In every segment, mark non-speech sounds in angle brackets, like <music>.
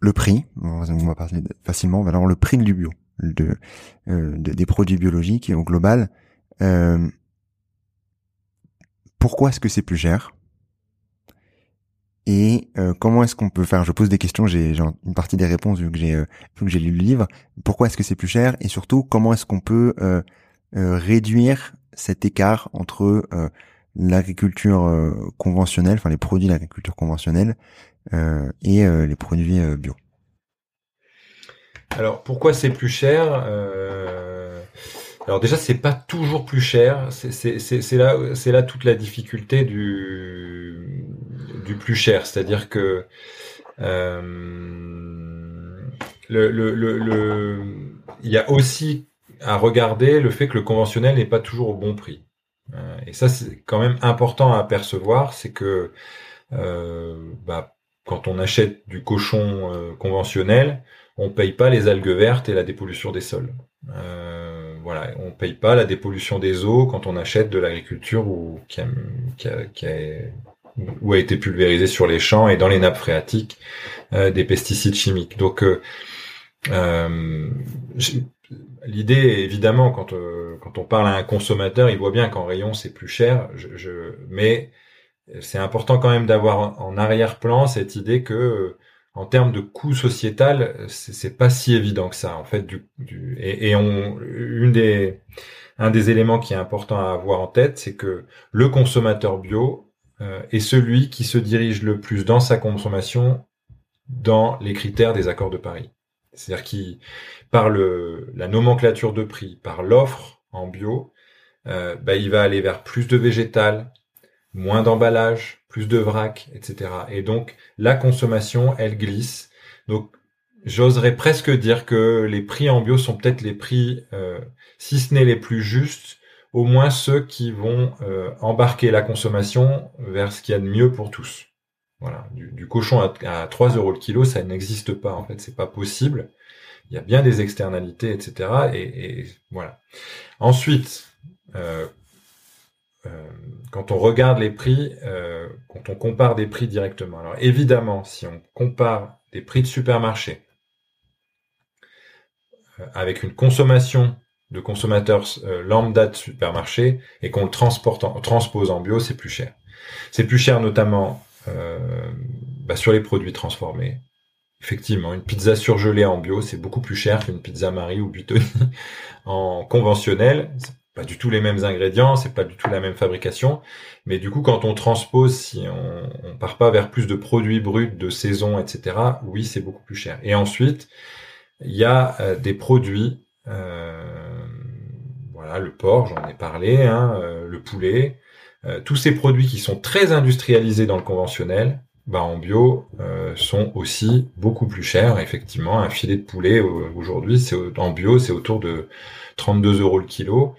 Le prix, on va parler facilement, alors le prix du bio, de, euh, des produits biologiques au global. Euh, pourquoi est-ce que c'est plus cher? Et euh, comment est-ce qu'on peut faire? Je pose des questions, j'ai une partie des réponses vu que j'ai euh, lu le livre. Pourquoi est-ce que c'est plus cher? Et surtout, comment est-ce qu'on peut euh, réduire cet écart entre l'agriculture conventionnelle, enfin les produits d'agriculture conventionnelle et les produits bio Alors pourquoi c'est plus cher alors déjà, c'est pas toujours plus cher. C'est là, c'est là toute la difficulté du du plus cher, c'est-à-dire que euh, le, le, le, il y a aussi à regarder le fait que le conventionnel n'est pas toujours au bon prix. Euh, et ça, c'est quand même important à apercevoir, c'est que euh, bah, quand on achète du cochon euh, conventionnel, on paye pas les algues vertes et la dépollution des sols. Euh, voilà, on paye pas la dépollution des eaux quand on achète de l'agriculture ou qui a, qui a, qui a, ou a été pulvérisé sur les champs et dans les nappes phréatiques euh, des pesticides chimiques. Donc euh, euh l'idée évidemment quand euh, quand on parle à un consommateur, il voit bien qu'en rayon c'est plus cher. Je, je mais c'est important quand même d'avoir en arrière-plan cette idée que en termes de coût sociétal, c'est pas si évident que ça. En fait, du, du et, on, une des, un des éléments qui est important à avoir en tête, c'est que le consommateur bio euh, est celui qui se dirige le plus dans sa consommation dans les critères des accords de Paris. C'est-à-dire qui, par le, la nomenclature de prix, par l'offre en bio, euh, bah, il va aller vers plus de végétal, moins d'emballage, plus de vrac, etc. Et donc la consommation, elle glisse. Donc j'oserais presque dire que les prix en bio sont peut-être les prix, euh, si ce n'est les plus justes, au moins ceux qui vont euh, embarquer la consommation vers ce qu'il y a de mieux pour tous. Du, cochon à, 3 euros le kilo, ça n'existe pas en fait, c'est pas possible. Il y a bien des externalités, etc. Et, voilà. Ensuite, euh, euh, quand on regarde les prix, euh, quand on compare des prix directement. Alors évidemment, si on compare des prix de supermarché avec une consommation de consommateurs lambda de supermarché et qu'on le transporte en, transpose en bio, c'est plus cher. C'est plus cher notamment bah, sur les produits transformés. Effectivement, une pizza surgelée en bio, c'est beaucoup plus cher qu'une pizza Marie ou Buitoni <laughs> en conventionnel pas du tout les mêmes ingrédients, c'est pas du tout la même fabrication, mais du coup quand on transpose, si on, part pas vers plus de produits bruts de saison, etc. Oui, c'est beaucoup plus cher. Et ensuite, il y a euh, des produits, euh, voilà, le porc, j'en ai parlé, hein, euh, le poulet, tous ces produits qui sont très industrialisés dans le conventionnel, bah, en bio sont aussi beaucoup plus chers. Effectivement, un filet de poulet aujourd'hui, c'est en bio, c'est autour de 32 euros le kilo.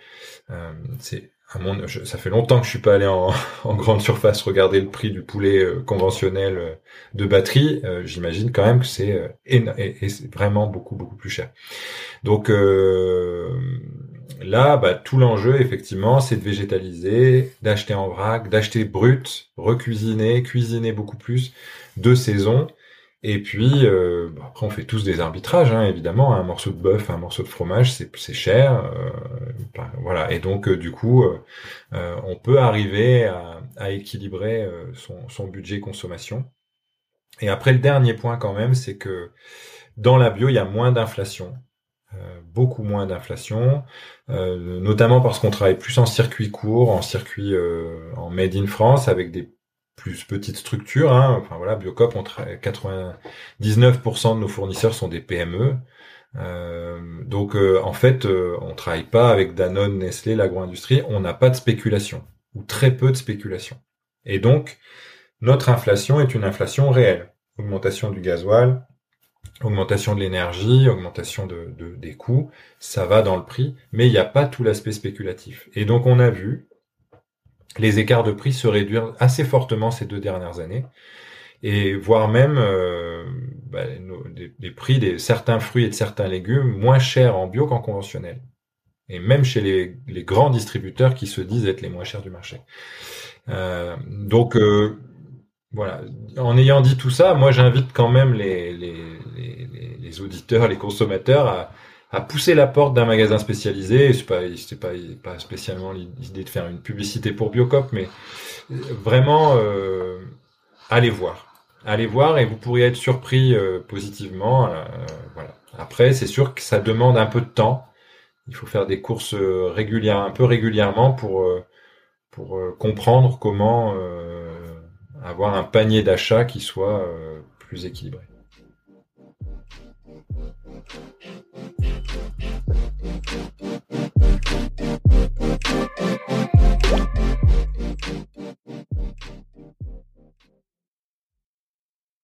Euh, c'est mon, ça fait longtemps que je suis pas allé <laughs> en, grande surface regarder le prix du poulet euh, conventionnel euh, de batterie. J'imagine quand même que c'est vraiment beaucoup beaucoup plus cher. Donc là, bah, tout l'enjeu effectivement, c'est de végétaliser, d'acheter en vrac, d'acheter brut, recuisiner, cuisiner beaucoup plus de saison et puis, euh, après, on fait tous des arbitrages, hein, évidemment. Un morceau de bœuf, un morceau de fromage, c'est cher. Euh, voilà. Et donc, euh, du coup, on peut arriver à, équilibrer son, budget consommation. Et après, le dernier point quand même, c'est que dans la bio, il y a moins d'inflation. Beaucoup moins d'inflation, notamment parce qu'on travaille plus en circuit court, en circuit en made in France, avec des plus petite structure. Hein. Enfin voilà, Biocop, on 99% de nos fournisseurs sont des PME. Euh, donc euh, en fait, euh, on travaille pas avec Danone, Nestlé, l'agro-industrie. On n'a pas de spéculation ou très peu de spéculation. Et donc notre inflation est une inflation réelle. Augmentation du gasoil, augmentation de l'énergie, augmentation de, de, des coûts, ça va dans le prix, mais il n'y a pas tout l'aspect spéculatif. Et donc on a vu les écarts de prix se réduire assez fortement ces deux dernières années et voire même euh, bah, des, prix de certains fruits et de certains légumes moins chers en bio qu'en conventionnel. Et même chez les, les, grands distributeurs qui se disent être les moins chers du marché. Euh, donc, euh, voilà. En ayant dit tout ça, moi j'invite quand même les, auditeurs, les consommateurs à, pousser la porte d'un magasin spécialisé. C'est pas, pas, spécialement l'idée de faire une publicité pour Biocop, mais vraiment euh, allez voir, allez voir et vous pourriez être surpris euh, positivement. Euh, voilà. Après, c'est sûr que ça demande un peu de temps. Il faut faire des courses euh, régulières, un peu régulièrement pour pour comprendre comment avoir un panier d'achat qui soit euh, plus équilibré.